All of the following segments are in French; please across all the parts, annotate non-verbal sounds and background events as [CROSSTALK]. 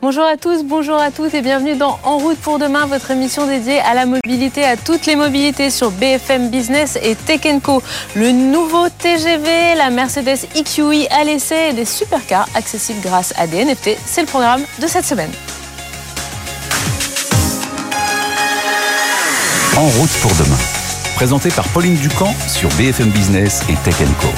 Bonjour à tous, bonjour à toutes et bienvenue dans En route pour demain, votre émission dédiée à la mobilité, à toutes les mobilités sur BFM Business et Tech Co. Le nouveau TGV, la Mercedes EQE à l'essai et des supercars accessibles grâce à des NFT, c'est le programme de cette semaine. En route pour demain, présenté par Pauline Ducamp sur BFM Business et Tech Co.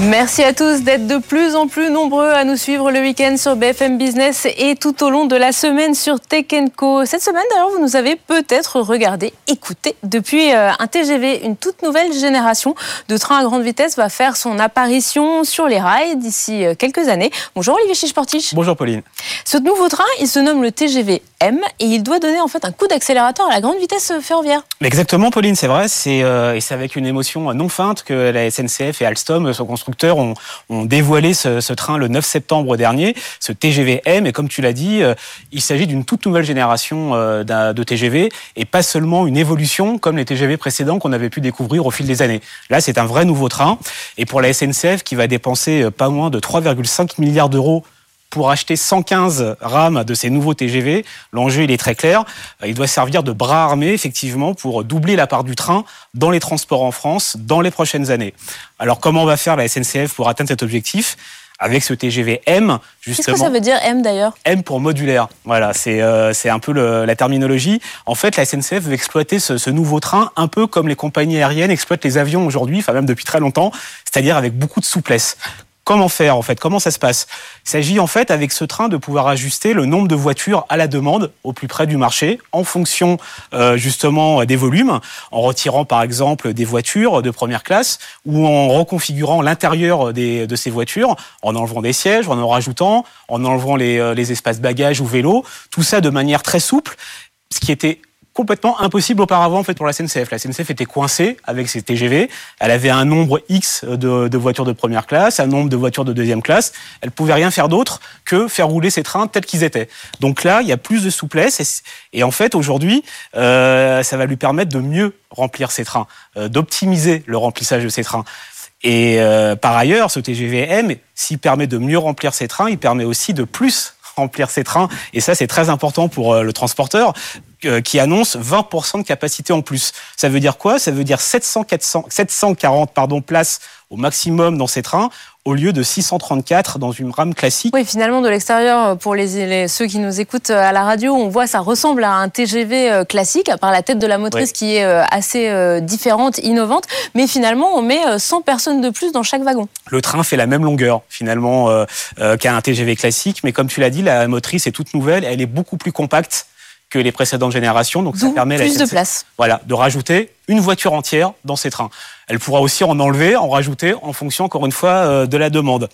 Merci à tous d'être de plus en plus nombreux à nous suivre le week-end sur BFM Business et tout au long de la semaine sur Tech Co. Cette semaine, d'ailleurs, vous nous avez peut-être regardé, écouté. Depuis euh, un TGV, une toute nouvelle génération de trains à grande vitesse va faire son apparition sur les rails d'ici euh, quelques années. Bonjour Olivier Chichportich. Bonjour Pauline. Ce nouveau train, il se nomme le TGV M et il doit donner en fait un coup d'accélérateur à la grande vitesse ferroviaire. Exactement Pauline, c'est vrai. C'est euh, et c'est avec une émotion non feinte que la SNCF et Alstom, son constructeur, ont, ont dévoilé ce, ce, train le 9 septembre dernier, ce TGV M. Et comme tu l'as dit, euh, il s'agit d'une toute nouvelle génération euh, de TGV et pas seulement une évolution comme les TGV précédents qu'on avait pu découvrir au fil des années. Là, c'est un vrai nouveau train. Et pour la SNCF, qui va dépenser euh, pas moins de 3,5 milliards d'euros pour acheter 115 rames de ces nouveaux TGV. L'enjeu, il est très clair. Il doit servir de bras armé, effectivement, pour doubler la part du train dans les transports en France dans les prochaines années. Alors, comment va faire la SNCF pour atteindre cet objectif avec ce TGV M, justement. Qu'est-ce que ça veut dire M d'ailleurs M pour modulaire. Voilà, c'est euh, c'est un peu le, la terminologie. En fait, la SNCF veut exploiter ce, ce, nouveau train un peu comme les compagnies aériennes exploitent les avions aujourd'hui, enfin même depuis très longtemps, c'est-à-dire avec beaucoup de souplesse. Comment faire en fait? Comment ça se passe? Il s'agit en fait avec ce train de pouvoir ajuster le nombre de voitures à la demande au plus près du marché en fonction euh, justement des volumes, en retirant par exemple des voitures de première classe ou en reconfigurant l'intérieur de ces voitures, en enlevant des sièges, en en rajoutant, en enlevant les, euh, les espaces bagages ou vélos, tout ça de manière très souple, ce qui était complètement impossible auparavant en fait pour la SNCF. La SNCF était coincée avec ses TGV. Elle avait un nombre X de, voitures de première classe, un nombre de voitures de deuxième classe. Elle pouvait rien faire d'autre que faire rouler ses trains tels qu'ils étaient. Donc là, il y a plus de souplesse et, et en fait aujourd'hui, euh, ça va lui permettre de mieux remplir ses trains, euh, d'optimiser le remplissage de ses trains. Et euh, par ailleurs, ce TGV-M, s'il permet de mieux remplir ses trains, il permet aussi de plus remplir ses trains. Et ça, c'est très important pour le transporteur qui annonce 20% de capacité en plus. Ça veut dire quoi? Ça veut dire 700, 400, 740 pardon, places au maximum dans ces trains au lieu de 634 dans une rame classique. Oui, finalement, de l'extérieur, pour les, les, ceux qui nous écoutent à la radio, on voit ça ressemble à un TGV classique, à part la tête de la motrice oui. qui est assez différente, innovante. Mais finalement, on met 100 personnes de plus dans chaque wagon. Le train fait la même longueur, finalement, euh, euh, qu'un TGV classique. Mais comme tu l'as dit, la motrice est toute nouvelle. Elle est beaucoup plus compacte que les précédentes générations. Donc ça permet plus de place. Voilà, de rajouter une voiture entière dans ces trains. Elle pourra aussi en enlever, en rajouter en fonction, encore une fois, de la demande.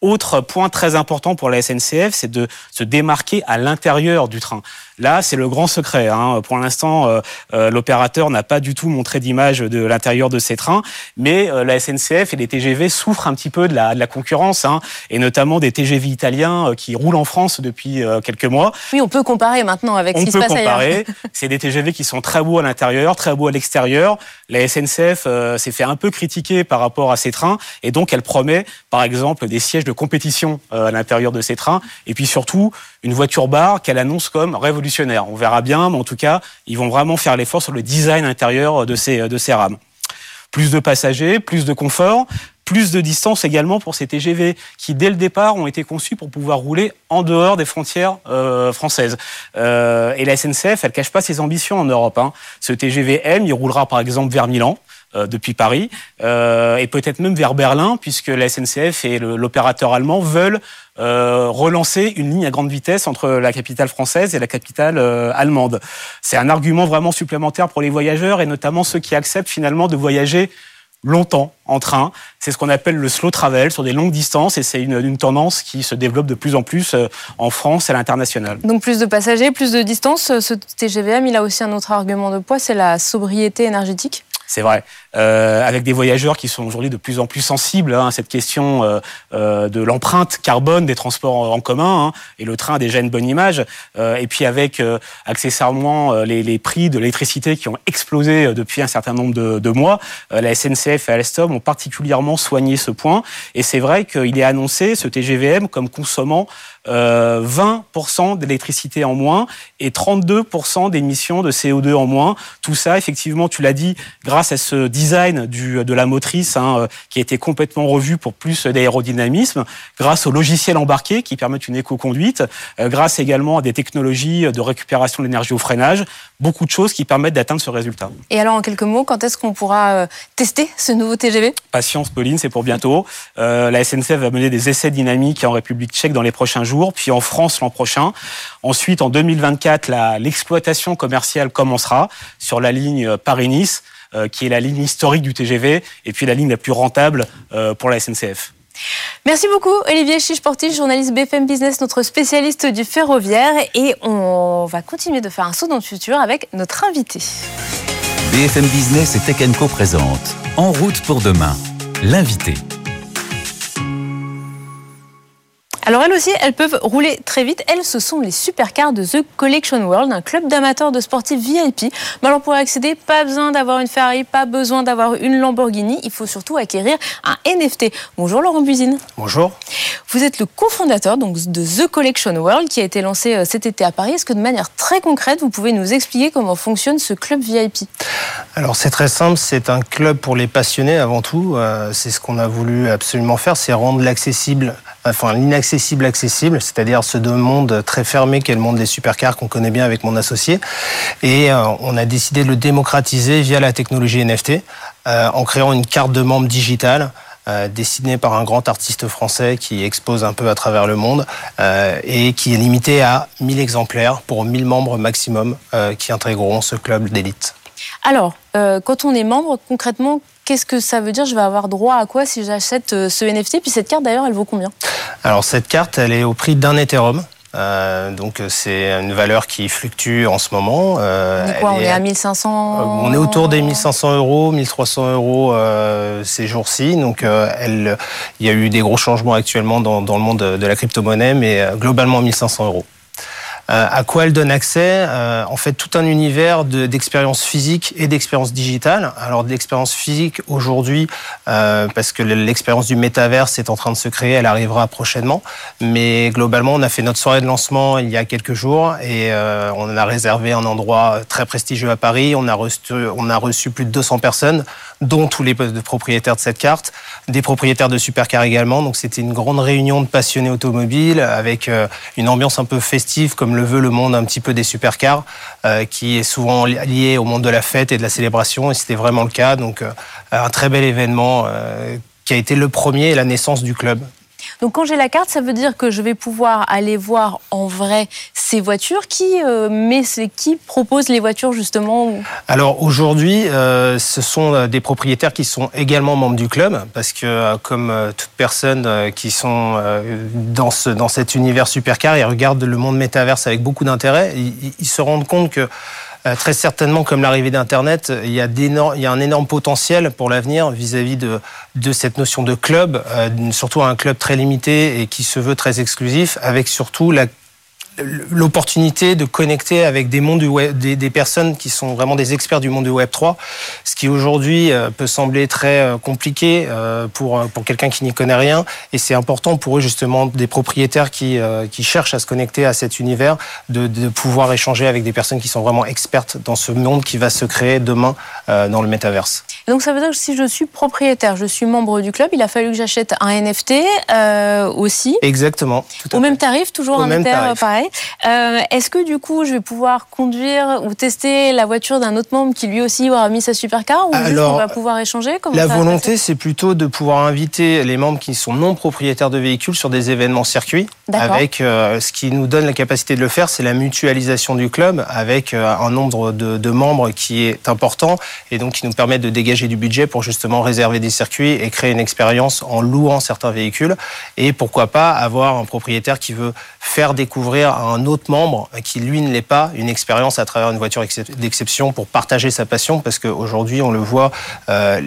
Autre point très important pour la SNCF, c'est de se démarquer à l'intérieur du train. Là, c'est le grand secret. Hein. Pour l'instant, euh, euh, l'opérateur n'a pas du tout montré d'image de l'intérieur de ces trains, mais euh, la SNCF et les TGV souffrent un petit peu de la, de la concurrence, hein, et notamment des TGV italiens qui roulent en France depuis quelques mois. Oui, on peut comparer maintenant avec on ce qui se passe comparer. ailleurs. [LAUGHS] c'est des TGV qui sont très beaux à l'intérieur, très beaux à l'extérieur. La SNCF s'est fait un peu critiquer par rapport à ces trains, et donc elle promet, par exemple, des sièges de compétition à l'intérieur de ces trains, et puis surtout une voiture bar qu'elle annonce comme révolutionnaire. On verra bien, mais en tout cas, ils vont vraiment faire l'effort sur le design intérieur de ces, de ces rames. Plus de passagers, plus de confort, plus de distance également pour ces TGV qui, dès le départ, ont été conçus pour pouvoir rouler en dehors des frontières euh, françaises. Euh, et la SNCF, elle cache pas ses ambitions en Europe. Hein. Ce TGV M, il roulera par exemple vers Milan. Euh, depuis Paris euh, et peut-être même vers Berlin puisque la SNCF et l'opérateur allemand veulent euh, relancer une ligne à grande vitesse entre la capitale française et la capitale euh, allemande. C'est un argument vraiment supplémentaire pour les voyageurs et notamment ceux qui acceptent finalement de voyager longtemps en train. C'est ce qu'on appelle le slow travel sur des longues distances et c'est une, tendance qui se développe de plus en plus en France et à l'international. Donc plus de passagers, plus de distance. Ce TGVM, il a aussi un autre argument de poids, c'est la sobriété énergétique. C'est vrai. Euh, avec des voyageurs qui sont aujourd'hui de plus en plus sensibles hein, à cette question euh, euh, de l'empreinte carbone des transports en commun. Hein, et le train a déjà une bonne image. Euh, et puis avec accessoirement les, les, prix de l'électricité qui ont explosé depuis un certain nombre de, de mois, la SNCF et Alstom ont particulièrement soigné ce point. Et c'est vrai qu'il est annoncé ce TGVM comme consommant euh, 20% d'électricité en moins et 32% d'émissions de CO2 en moins. Tout ça, effectivement, tu l'as dit, grâce à ce design du, de la motrice hein, euh, qui a été complètement revu pour plus d'aérodynamisme, grâce au logiciel embarqué qui permettent une éco-conduite, euh, grâce également à des technologies de récupération de l'énergie au freinage, beaucoup de choses qui permettent d'atteindre ce résultat. Et alors, en quelques mots, quand est-ce qu'on pourra euh, tester ce nouveau TGV Patience, Pauline, c'est pour bientôt. Euh, la SNCF va mener des essais dynamiques en République tchèque dans les prochains jours, puis en France l'an prochain. Ensuite, en 2024, l'exploitation commerciale commencera sur la ligne Paris-Nice, euh, qui est la ligne historique du TGV, et puis la ligne la plus rentable euh, pour la SNCF. Merci beaucoup Olivier Chiche-Portil, journaliste BFM Business, notre spécialiste du ferroviaire. Et on va continuer de faire un saut dans le futur avec notre invité. BFM Business et Tech Co présente En route pour demain, l'invité. Alors elles aussi, elles peuvent rouler très vite. Elles, ce sont les supercars de The Collection World, un club d'amateurs de sportifs VIP. Mais alors pour y accéder, pas besoin d'avoir une Ferrari, pas besoin d'avoir une Lamborghini. Il faut surtout acquérir un NFT. Bonjour Laurent Buzine. Bonjour. Vous êtes le cofondateur donc de The Collection World qui a été lancé euh, cet été à Paris. Est-ce que de manière très concrète, vous pouvez nous expliquer comment fonctionne ce club VIP Alors c'est très simple, c'est un club pour les passionnés avant tout. Euh, c'est ce qu'on a voulu absolument faire, c'est rendre l'accessible enfin l'inaccessible accessible, c'est-à-dire ce monde très fermé qu'est le monde des supercars qu'on connaît bien avec mon associé. Et euh, on a décidé de le démocratiser via la technologie NFT euh, en créant une carte de membre digitale. Euh, dessinée par un grand artiste français qui expose un peu à travers le monde et qui est limitée à 1000 exemplaires pour 1000 membres maximum qui intégreront ce club d'élite. Alors, quand on est membre, concrètement, Qu'est-ce que ça veut dire Je vais avoir droit à quoi si j'achète euh, ce NFT Puis cette carte d'ailleurs, elle vaut combien Alors cette carte, elle est au prix d'un Ethereum. Euh, donc c'est une valeur qui fluctue en ce moment. Euh, on est quoi On est à 1500 On est autour des 1500 euros, 1300 euros ces jours-ci. Donc elle, il y a eu des gros changements actuellement dans, dans le monde de la crypto-monnaie, mais globalement 1500 euros. Euh, à quoi elle donne accès euh, En fait, tout un univers d'expériences physiques et d'expériences digitales. Alors, d'expériences physiques aujourd'hui, euh, parce que l'expérience du métaverse est en train de se créer, elle arrivera prochainement. Mais globalement, on a fait notre soirée de lancement il y a quelques jours et on a réservé un endroit très prestigieux à Paris. On a reçu, on a reçu plus de 200 personnes, dont tous les propriétaires de cette carte, des propriétaires de supercars également. Donc, c'était une grande réunion de passionnés automobiles avec une ambiance un peu festive comme le veut le monde un petit peu des supercars, euh, qui est souvent lié au monde de la fête et de la célébration, et c'était vraiment le cas. Donc euh, un très bel événement euh, qui a été le premier et la naissance du club. Donc quand j'ai la carte, ça veut dire que je vais pouvoir aller voir en vrai ces voitures. Qui, euh, qui propose les voitures justement Alors aujourd'hui, euh, ce sont euh, des propriétaires qui sont également membres du club parce que comme toute personne qui sont dans, ce, dans cet univers supercar, ils regardent le monde métaverse avec beaucoup d'intérêt. ils se rendent compte que très certainement, comme l'arrivée d'Internet, il, y a il y a un énorme potentiel pour l'avenir vis-à-vis de, de cette notion de club, euh, surtout un club très limité et qui se veut très exclusif, avec surtout la l'opportunité de connecter avec des mondes du web, des, des, personnes qui sont vraiment des experts du monde du Web 3, ce qui aujourd'hui euh, peut sembler très euh, compliqué euh, pour pour quelqu'un qui n'y connaît rien. Et c'est important pour eux justement des propriétaires qui qui cherchent à se connecter à cet univers, de, de pouvoir échanger avec des personnes qui sont vraiment expertes dans ce monde qui va se créer demain dans le métaverse. Donc ça veut dire que si je suis propriétaire, je suis membre du club, il a fallu que j'achète un NFT euh, aussi. Exactement. Au même tarif, toujours un Ether pareil. Euh, Est-ce que du coup, je vais pouvoir conduire ou tester la voiture d'un autre membre qui lui aussi aura mis sa supercar ou Alors, on va pouvoir échanger? La volonté, c'est plutôt de pouvoir inviter les membres qui sont non propriétaires de véhicules sur des événements circuits. Avec euh, ce qui nous donne la capacité de le faire, c'est la mutualisation du club avec euh, un nombre de, de membres qui est important et donc qui nous permet de dégager du budget pour justement réserver des circuits et créer une expérience en louant certains véhicules. Et pourquoi pas avoir un propriétaire qui veut faire découvrir un autre membre qui lui ne l'est pas une expérience à travers une voiture d'exception pour partager sa passion parce qu'aujourd'hui on le voit euh,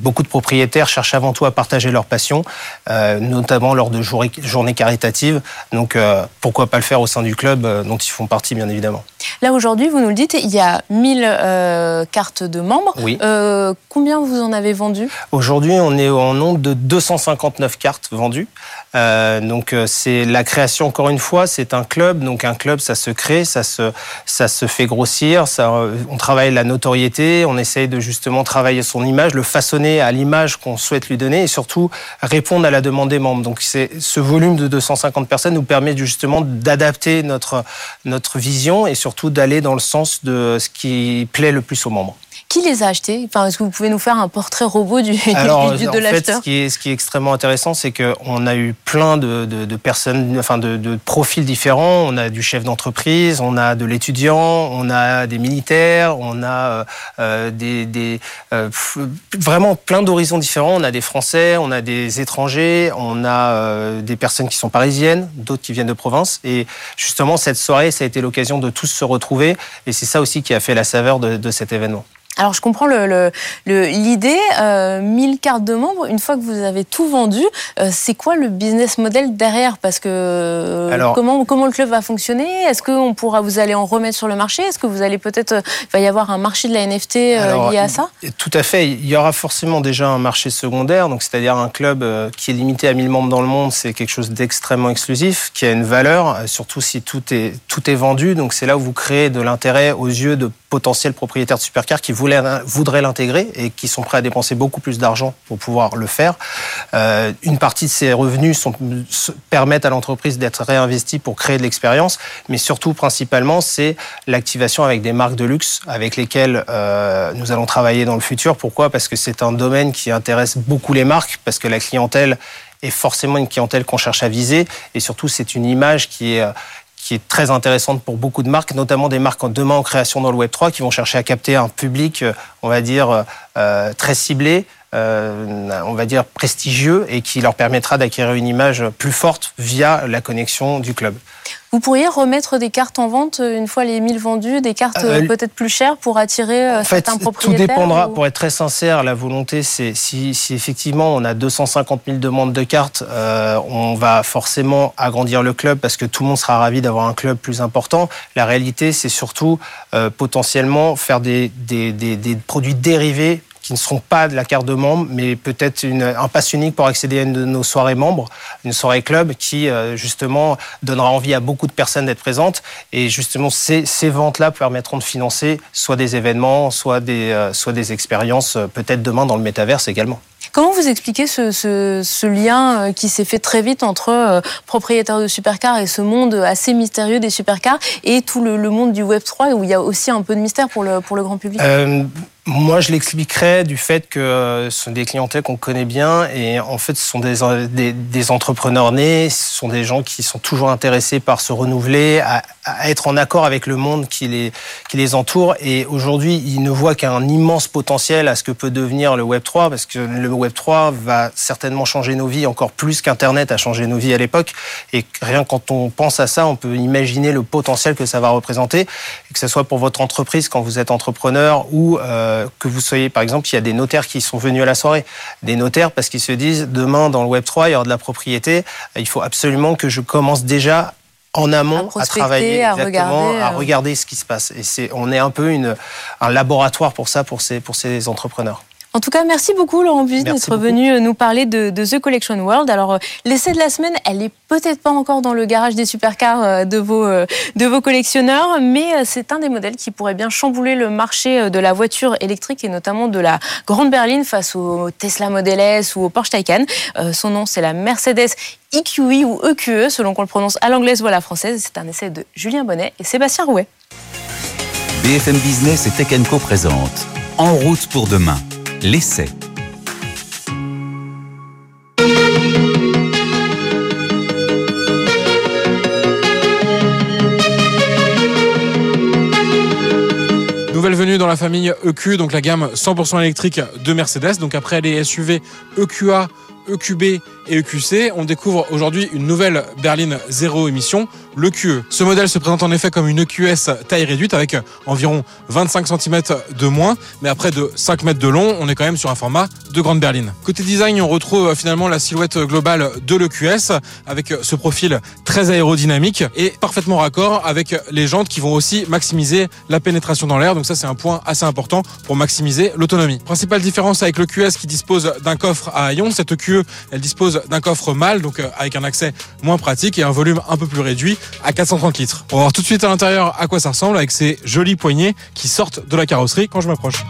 beaucoup de propriétaires cherchent avant tout à partager leur passion euh, notamment lors de journées caritatives. Donc euh, pourquoi pas le faire au sein du club dont ils font partie bien évidemment Là aujourd'hui, vous nous le dites, il y a 1000 euh, cartes de membres. Oui. Euh, combien vous en avez vendu? Aujourd'hui, on est en nombre de 259 cartes vendues. Euh, donc c'est la création encore une fois, c'est un club. Donc un club, ça se crée, ça se ça se fait grossir. Ça, on travaille la notoriété, on essaye de justement travailler son image, le façonner à l'image qu'on souhaite lui donner et surtout répondre à la demande des membres. Donc ce volume de 250 personnes nous permet justement d'adapter notre notre vision et surtout d'aller dans le sens de ce qui plaît le plus aux membres. Qui les a achetés? Enfin, Est-ce que vous pouvez nous faire un portrait robot du, [LAUGHS] Alors, du- de l'acheteur? ce qui, est, ce qui est extrêmement intéressant, c'est qu'on a eu plein de, de- de personnes, enfin de, de profils différents. On a du chef d'entreprise, on a de l'étudiant, on a des militaires, on a euh, euh, des, des, euh, vraiment plein d'horizons différents. On a des Français, on a des étrangers, on a euh, des personnes qui sont parisiennes, d'autres qui viennent de province. Et justement, cette soirée, ça a été l'occasion de tous se retrouver. Et c'est ça aussi qui a fait la saveur de, de cet événement. Alors je comprends le- le- le- l'idée, euh, 1000 cartes de membres, une fois que vous avez tout vendu, euh, c'est quoi le business model derrière? Parce que euh, Alors- comment, comment le club va fonctionner? Est-ce qu'on pourra vous allez en remettre sur le marché? Est-ce que vous allez peut-être, il va y avoir un marché de la NFT Alors, lié à ça? Tout à fait. Il y aura forcément déjà un marché secondaire, donc c'est-à-dire un club qui est limité à 1000 membres dans le monde, c'est quelque chose d'extrêmement exclusif, qui a une valeur, surtout si tout est, tout est vendu. Donc c'est là où vous créez de l'intérêt aux yeux de potentiels propriétaires de supercars qui voulaient, voudraient l'intégrer et qui sont prêts à dépenser beaucoup plus d'argent pour pouvoir le faire. Euh, une partie de ces revenus permettent à l'entreprise d'être réinvestie pour créer de l'expérience, mais surtout principalement c'est l'activation avec des marques de luxe avec lesquelles euh, nous allons travailler dans le futur. Pourquoi? Parce que c'est un domaine qui intéresse beaucoup les marques, parce que la clientèle est forcément une clientèle qu'on cherche à viser, et surtout c'est une image qui est qui est très intéressante pour beaucoup de marques, notamment des marques en demain en création dans le Web 3 qui vont chercher à capter un public, euh, on va dire, euh, très ciblé, euh, on va dire prestigieux et qui leur permettra d'acquérir une image plus forte via la connexion du club. Vous pourriez remettre des cartes en vente euh, une fois les 1000 vendues, des cartes euh, Euh, peut-être plus chères pour attirer En fait, certains tout propriétaires dépendra. ou- Pour être très sincère, la volonté, c'est si, si effectivement on a 250 000 demandes de cartes, euh, on va forcément agrandir le club parce que tout le monde sera ravi d'avoir un club plus important. La réalité, c'est surtout euh, potentiellement faire des, des, des, des produits dérivés qui ne seront pas de la carte de membre, mais peut-être un pass unique pour accéder à une de nos soirées membres, une soirée club qui euh, justement donnera envie à beaucoup de personnes d'être présentes. Et justement, ces, ces ventes-là permettront de financer soit des événements, soit des, euh, soit des expériences, euh, peut-être demain dans le métaverse également. Comment vous expliquez ce, ce- ce lien qui s'est fait très vite entre euh, propriétaires de supercars et ce monde assez mystérieux des supercars et tout le, le monde du Web 3 où il y a aussi un peu de mystère pour le, pour le grand public? Euh, moi, je l'expliquerais du fait que euh, ce sont des clientèles qu'on connaît bien et en fait, ce sont des, des, des entrepreneurs nés, ce sont des gens qui sont toujours intéressés par se renouveler, à, à être en accord avec le monde qui les, qui les entoure. Et aujourd'hui, ils ne voient qu'un immense potentiel à ce que peut devenir le Web 3 parce que le Web 3 va certainement changer nos vies encore plus qu'Internet a changé nos vies à l'époque. Et rien quand on pense à ça, on peut imaginer le potentiel que ça va représenter, et que ce soit pour votre entreprise quand vous êtes entrepreneur ou euh, que vous soyez, par exemple, il y a des notaires qui sont venus à la soirée. Des notaires parce qu'ils se disent, demain, dans le Web 3, il y aura de la propriété, il faut absolument que je commence déjà en amont à, travailler à exactement, regarder, à euh. regarder ce qui se passe. Et c'est, on est un peu une, un laboratoire pour ça, pour ces, pour ces entrepreneurs. En tout cas, merci beaucoup Laurent Buis d'être venu euh, nous parler de, de The Collection World. Alors, euh, l'essai de la semaine, elle est peut-être pas encore dans le garage des supercars euh, de vos, de vos collectionneurs, mais c'est un des modèles qui pourrait bien chambouler le marché de la voiture électrique et notamment de la grande berline face au Tesla Model S ou au Porsche Taycan. Son nom, c'est la Mercedes EQE ou EQE, selon qu'on le prononce à l'anglaise ou à la française. C'est un essai de Julien Bonnet et Sébastien Rouet. BFM Business et Tech Co présente En route pour demain, l'essai. Nouvelle venue dans la famille EQ, donc la gamme 100% électrique de Mercedes. Donc après les SUV EQA, EQB et EQC, on découvre aujourd'hui une nouvelle berline zéro émission, le QE. Ce modèle se présente en effet comme une EQS taille réduite avec environ 25 cm de moins, mais à près de 5 mètres de long, on est quand même sur un format de grande berline. Côté design, on retrouve finalement la silhouette globale de l'EQS avec ce profil très aérodynamique et parfaitement raccord avec les jantes qui vont aussi maximiser la pénétration dans l'air. Donc ça, c'est un point assez important pour maximiser l'autonomie. Principale différence avec le QS qui dispose d'un coffre à haillons, cette QE, elle dispose d'un coffre mâle, donc euh, avec un accès moins pratique et un volume un peu plus réduit à 430 litres. On va voir tout de suite à l'intérieur à quoi ça ressemble avec ces jolies poignées qui sortent de la carrosserie quand je m'approche.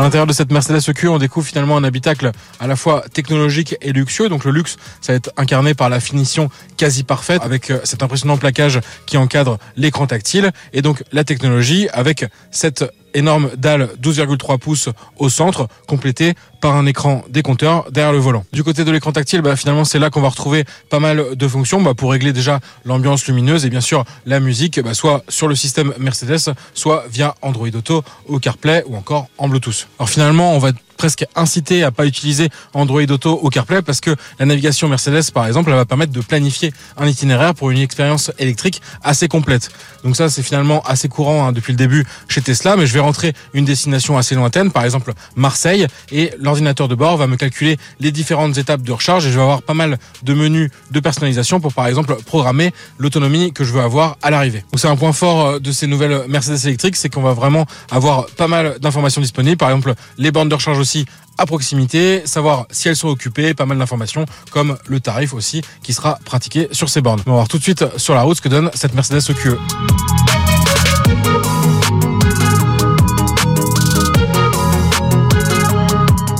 À l'intérieur de cette Mercedes EQ, on découvre finalement un habitacle à la fois technologique et luxueux. Donc le luxe, ça va être incarné par la finition quasi parfaite avec euh, cet impressionnant plaquage qui encadre l'écran tactile et donc la technologie avec cette énorme dalle 12,3 pouces au centre, complétée par un écran décompteur derrière le volant. Du côté de l'écran tactile, bah, finalement c'est là qu'on va retrouver pas mal de fonctions bah, pour régler déjà l'ambiance lumineuse et bien sûr la musique, bah, soit sur le système Mercedes, soit via Android Auto, au CarPlay ou encore en Bluetooth. Alors finalement, on va presque incité à pas utiliser Android Auto au CarPlay parce que la navigation Mercedes, par exemple, elle va permettre de planifier un itinéraire pour une expérience électrique assez complète. Donc ça, c'est finalement assez courant hein, depuis le début chez Tesla, mais je vais rentrer une destination assez lointaine, par exemple Marseille, et l'ordinateur de bord va me calculer les différentes étapes de recharge et je vais avoir pas mal de menus de personnalisation pour, par exemple, programmer l'autonomie que je veux avoir à l'arrivée. Donc c'est un point fort euh, de ces nouvelles Mercedes électriques, c'est qu'on va vraiment avoir pas mal d'informations disponibles, par exemple les bornes de recharge aussi à proximité, savoir si elles sont occupées, pas mal d'informations comme le tarif aussi qui sera pratiqué sur ces bornes. On va voir tout de suite sur la route ce que donne cette Mercedes EQE.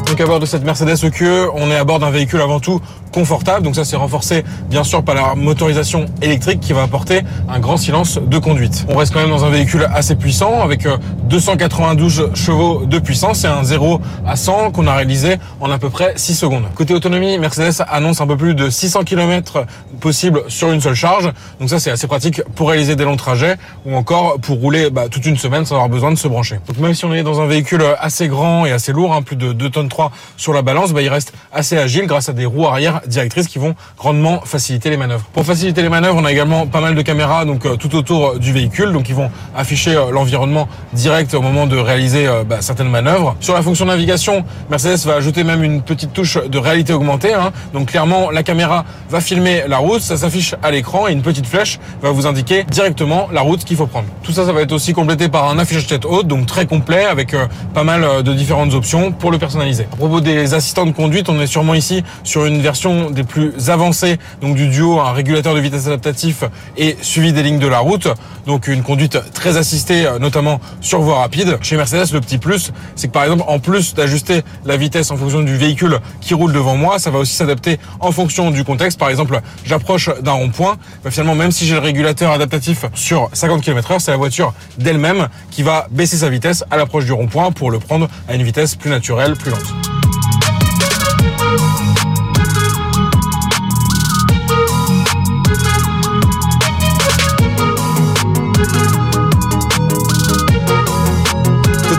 Donc à bord de cette Mercedes EQE, on est à bord d'un véhicule avant tout confortable. Donc ça c'est renforcé bien sûr par la motorisation électrique qui va apporter un grand silence de conduite. On reste quand même dans un véhicule assez puissant avec 292 euh, chevaux de puissance C'est un 0 à 100 qu'on a réalisé en à peu près 6 secondes. Côté autonomie, Mercedes annonce un peu plus de 600 km possible sur une seule charge. Donc ça c'est assez pratique pour réaliser des longs trajets ou encore pour rouler bah, toute une semaine sans avoir besoin de se brancher. Donc même si on est dans un véhicule assez grand et assez lourd, hein, plus de 2 tonnes 3 sur la balance, bah, il reste assez agile grâce à des roues arrière directrices qui vont grandement faciliter les manœuvres. Pour faciliter les manœuvres, on a également pas mal de caméras donc euh, tout autour du véhicule, donc ils vont afficher euh, l'environnement direct au moment de réaliser euh, bah, certaines manœuvres. Sur la fonction navigation, Mercedes va ajouter même une petite touche de réalité augmentée. Hein. Donc clairement, la caméra va filmer la route, ça s'affiche à l'écran et une petite flèche va vous indiquer directement la route qu'il faut prendre. Tout ça, ça va être aussi complété par un affichage tête haute, donc très complet avec pas mal de différentes options pour le personnaliser. À propos des assistants de conduite, on est sûrement ici sur une version des plus avancées donc du duo, un régulateur de vitesse adaptatif et suivi des lignes de la route. Donc une conduite très assistée, euh, notamment sur voie rapide. Chez Mercedes, le petit plus, c'est que par exemple, en plus d'ajuster la vitesse en fonction du véhicule qui roule devant moi, ça va aussi s'adapter en fonction du contexte. Par exemple, j'approche d'un rond-point, bah, finalement, même si j'ai le régulateur adaptatif sur 50 km/h, c'est la voiture d'elle-même qui va baisser sa vitesse à l'approche du rond-point pour le prendre à une vitesse plus naturelle, plus lente.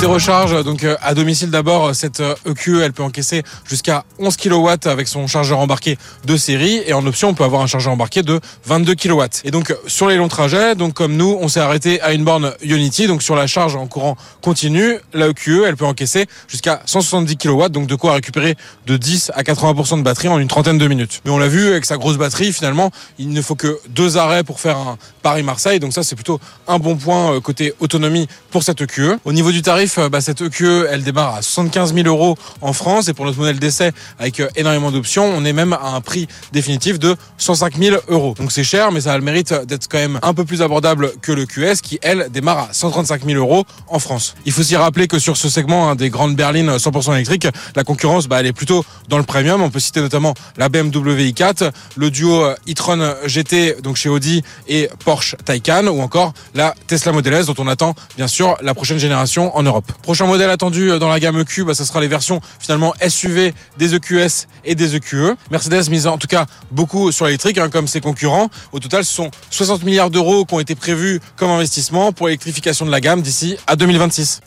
Recharge, donc euh, à domicile d'abord, cette EQ, euh, e elle peut encaisser jusqu'à 11 kW avec son chargeur embarqué de série et en option, on peut avoir un chargeur embarqué de 22 kW. Et donc sur les longs trajets, donc comme nous, on s'est arrêté à une borne Unity, donc sur la charge en courant continu, la EQE, elle peut encaisser jusqu'à 170 kW, donc de quoi récupérer de 10 à 80% de batterie en une trentaine de minutes. Mais on l'a vu avec sa grosse batterie, finalement, il ne faut que deux arrêts pour faire un Paris-Marseille, donc ça c'est plutôt un bon point euh, côté autonomie pour cette EQE. Au niveau du tarif, euh, bah, cette EQE, elle démarre à 75 000 euros en France et pour notre modèle d'essai avec euh, énormément d'options, on est même à un prix définitif de 105 000 euros. Donc c'est cher, mais ça a le mérite d'être quand même un peu plus abordable que le QS qui, elle, démarre à 135 000 euros en France. Il faut s'y rappeler que sur ce segment hein, des grandes berlines 100% électriques, la concurrence, bah, elle est plutôt dans le premium. On peut citer notamment la BMW i4, le duo euh, e-tron GT donc chez Audi et Porsche Taycan ou encore la Tesla Model S dont on attend bien sûr la prochaine génération en Europe. Europe. Prochain modèle attendu dans la gamme EQ, bah, ça sera les versions finalement SUV des EQS et des EQE. Mercedes mise en tout cas beaucoup sur l'électrique, hein, comme ses concurrents. Au total, ce sont 60 milliards d'euros qui ont été prévus comme investissement pour l'électrification de la gamme d'ici à 2026.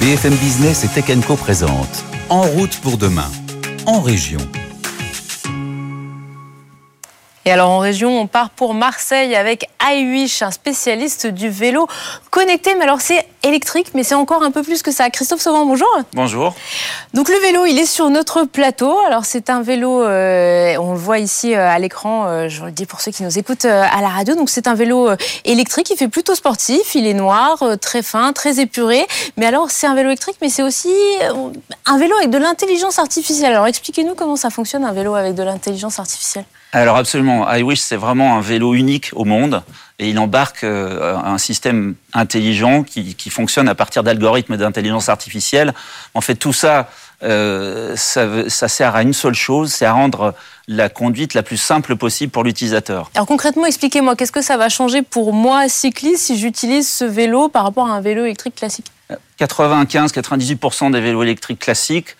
BFM Business et Tech Co présente En route pour demain, en région. Et alors en région, on part pour Marseille avec iWish, un spécialiste du vélo connecté. Mais alors c'est électrique, mais c'est encore un peu plus que ça. Christophe Sauvant, bonjour. Bonjour. Donc le vélo, il est sur notre plateau. Alors c'est un vélo, euh, on le voit ici euh, à l'écran, euh, je le dis pour ceux qui nous écoutent à la radio. Donc c'est un vélo électrique, il fait plutôt sportif, il est noir, très fin, très épuré. Mais alors c'est un vélo électrique, mais c'est aussi un vélo avec de l'intelligence artificielle. Alors expliquez-nous comment ça fonctionne un vélo avec de l'intelligence artificielle. Alors absolument, iWish c'est vraiment un vélo unique au monde et il embarque euh, un système intelligent qui, qui fonctionne à partir d'algorithmes d'intelligence artificielle. En fait, tout ça, euh, ça, sert à une seule chose, c'est à rendre la conduite la plus simple possible pour l'utilisateur. Alors concrètement, expliquez-moi, qu'est-ce que ça va changer pour moi, cycliste, si j'utilise ce vélo par rapport à un vélo électrique classique? 95-98% des vélos électriques classiques, euh,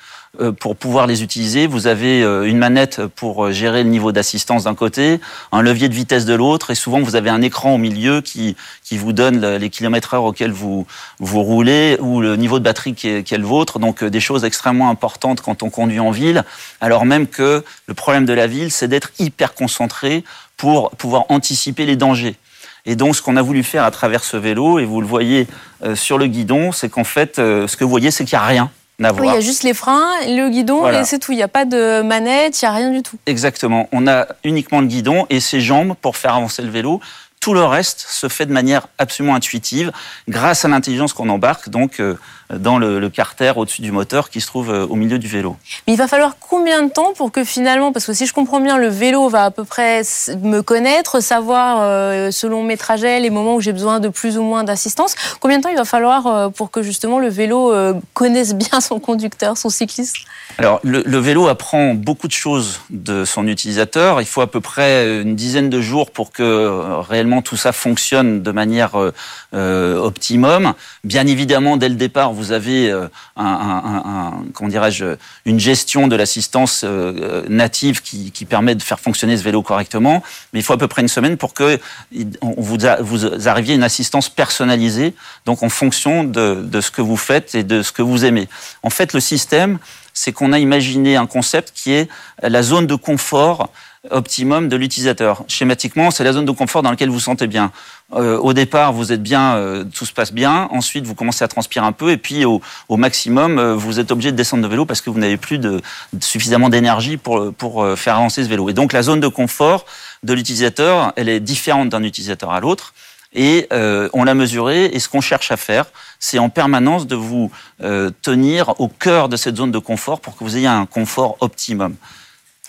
pour pouvoir les utiliser, vous avez euh, une manette pour euh, gérer le niveau d'assistance d'un côté, un levier de vitesse de l'autre, et souvent vous avez un écran au milieu qui, qui vous donne le- les kilomètres heure auxquels vous, vous roulez ou le niveau de batterie qui est, qui est le vôtre. Donc euh, des choses extrêmement importantes quand on conduit en ville, alors même que le problème de la ville, c'est d'être hyper concentré pour pouvoir anticiper les dangers. Et donc, ce qu'on a voulu faire à travers ce vélo, et vous le voyez euh, sur le guidon, c'est qu'en fait, euh, ce que vous voyez, c'est qu'il n'y a rien Oui, il y a juste les freins, le guidon Voilà. et c'est tout. Il n'y a pas de manette, il n'y a rien du tout. Exactement. On a uniquement le guidon et ses jambes pour faire avancer le vélo. Tout le reste se fait de manière absolument intuitive grâce à l'intelligence qu'on embarque donc euh, dans le, le carter au-dessus du moteur qui se trouve euh, au milieu du vélo. Mais il va falloir combien de temps pour que finalement, parce que si je comprends bien, le vélo va à peu près me connaître, savoir euh, selon mes trajets, les moments où j'ai besoin de plus ou moins d'assistance, combien de temps il va falloir euh, pour que justement le vélo euh, connaisse bien son conducteur, son cycliste? Alors, le, le vélo apprend beaucoup de choses de son utilisateur. Il faut à peu près une dizaine de jours pour que euh, tout ça fonctionne de manière euh, euh, optimum. Bien évidemment, dès le départ, vous avez euh, comment dirais-je, une gestion de l'assistance native qui, permet de faire fonctionner ce vélo correctement. Mais il faut à peu près une semaine pour que vous, vous arriviez à une assistance personnalisée, donc en fonction de ce que vous faites et de ce que vous aimez. En fait, le système, c'est qu'on a imaginé un concept qui est la zone de confort optimum de l'utilisateur. Schématiquement, c'est la zone de confort dans laquelle vous vous sentez bien. Euh, au départ, vous êtes bien, euh, tout se passe bien. Ensuite, vous commencez à transpirer un peu, et puis au, au maximum, euh, vous êtes obligé de descendre de vélo parce que vous n'avez plus de, de suffisamment d'énergie pour pour euh, faire avancer ce vélo. Et donc, la zone de confort de l'utilisateur, elle est différente d'un utilisateur à l'autre. Et euh, on l'a mesuré. Et ce qu'on cherche à faire, c'est en permanence de vous euh, tenir au cœur de cette zone de confort pour que vous ayez un confort optimum.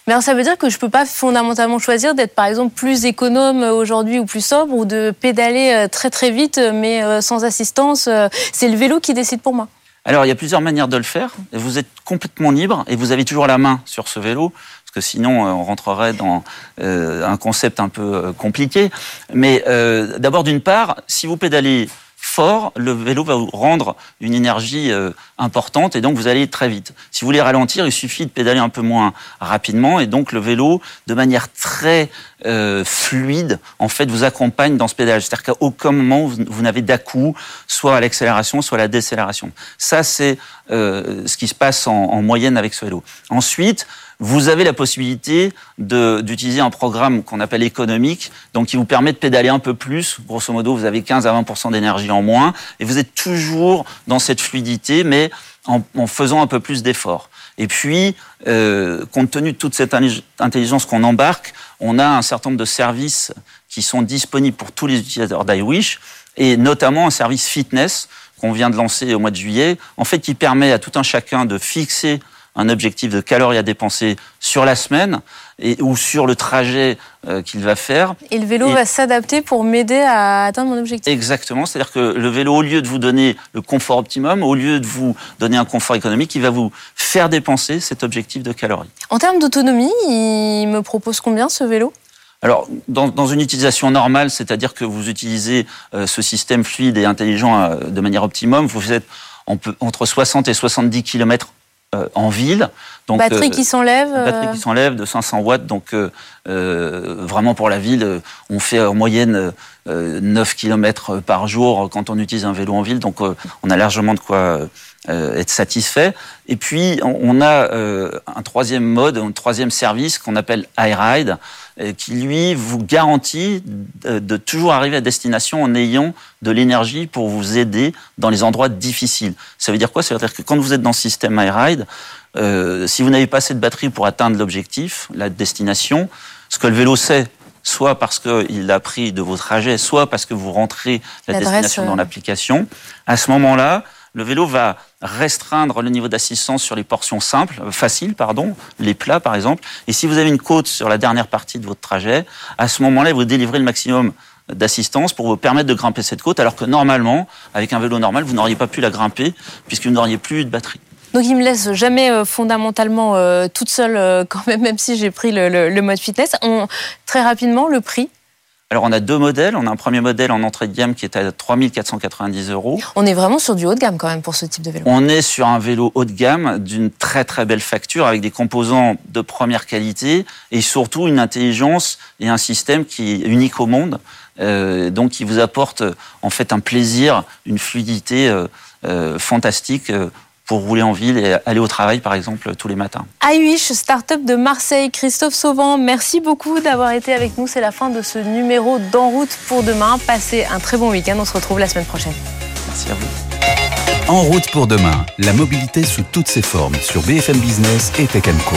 Mais alors ça veut dire que je peux pas fondamentalement choisir d'être par exemple plus économe euh, aujourd'hui ou plus sobre ou de pédaler euh, très très vite euh, mais sans assistance. C'est le vélo qui décide pour moi. Alors, il y a plusieurs manières de le faire. Vous êtes complètement libre et vous avez toujours la main sur ce vélo, parce que sinon, on rentrerait dans un concept un peu compliqué. Mais d'abord, d'une part, si vous pédalez fort, le vélo va vous rendre une énergie euh, importante et donc vous allez très vite. Si vous voulez ralentir, il suffit de pédaler un peu moins rapidement et donc le vélo, de manière très euh, fluide, en fait, vous accompagne dans ce pédalage. C'est-à-dire qu'à aucun moment vous, n'avez d'à-coup, soit à l'accélération, soit à la décélération. Ça, c'est euh, ce qui se passe en moyenne avec ce vélo. Ensuite, vous avez la possibilité d'utiliser un programme qu'on appelle économique, donc qui vous permet de pédaler un peu plus. Grosso modo, vous avez 15 à 20% d'énergie en moins, et vous êtes toujours dans cette fluidité, mais en, en faisant un peu plus d'efforts. Et puis, euh, compte tenu de toute cette intellig- intelligence qu'on embarque, on a un certain nombre de services qui sont disponibles pour tous les utilisateurs d'iWish, et notamment un service fitness qu'on vient de lancer au mois de juillet, en fait, qui permet à tout un chacun de fixer un objectif de calories à dépenser sur la semaine et, ou sur le trajet euh, qu'il va faire. Et le vélo Et- va s'adapter pour m'aider à atteindre mon objectif. Exactement, c'est-à-dire que le vélo, au lieu de vous donner le confort optimum, au lieu de vous donner un confort économique, il va vous faire dépenser cet objectif de calories. En termes d'autonomie, il me propose combien ce vélo? Alors, dans, dans, une utilisation normale, c'est-à-dire que vous utilisez euh, ce système fluide et intelligent euh, de manière optimum, vous faites entre 60 et 70 km en ville. Donc, batterie qui s'enlève Batterie qui s'enlève de 500 watts. Donc, vraiment pour la ville, on fait en moyenne 9 km par jour quand on utilise un vélo en ville. Donc, on a largement de quoi être satisfait. Et puis, on a un troisième mode, un troisième service qu'on appelle iRide euh, qui lui vous garantit de toujours arriver à destination en ayant de l'énergie pour vous aider dans les endroits difficiles. Ça veut dire quoi? Ça veut dire que quand vous êtes dans le système iRide, euh, si vous n'avez pas assez de batterie pour atteindre l'objectif, la destination, ce que le vélo sait, soit parce qu'il a pris de vos trajets, soit parce que vous rentrez la destination dans euh. l'application, à ce moment-là, le vélo va restreindre le niveau d'assistance sur les portions simples, euh, faciles, pardon, les plats par exemple. Et si vous avez une côte sur la dernière partie de votre trajet, à ce moment-là, vous délivrez le maximum d'assistance pour vous permettre de grimper cette côte, alors que normalement, avec un vélo normal, vous n'auriez pas pu la grimper puisque vous n'auriez plus de batterie. Donc il me laisse jamais euh, fondamentalement euh, toute seule [LAUGHS] quand même, même si j'ai pris le, mode fitness. très rapidement, le prix alors on a deux modèles. On a un premier modèle en entrée de gamme qui est à 3490 euros. On est vraiment sur du haut de gamme quand même pour ce type de vélo. On est sur un vélo haut de gamme d'une très très belle facture avec des composants de première qualité et surtout une intelligence et un système qui est unique au monde. Euh, donc qui vous apporte en fait un plaisir, une fluidité euh, euh, fantastique pour rouler en ville et aller au travail, par exemple, tous les matins. start start-up de Marseille. Christophe Sauvant, merci beaucoup d'avoir été avec nous. C'est la fin de ce numéro d'En route pour demain. Passez un très bon week-end. On se retrouve la semaine prochaine. Merci à vous. En route pour demain, la mobilité sous toutes ses formes sur BFM Business et Tech Co.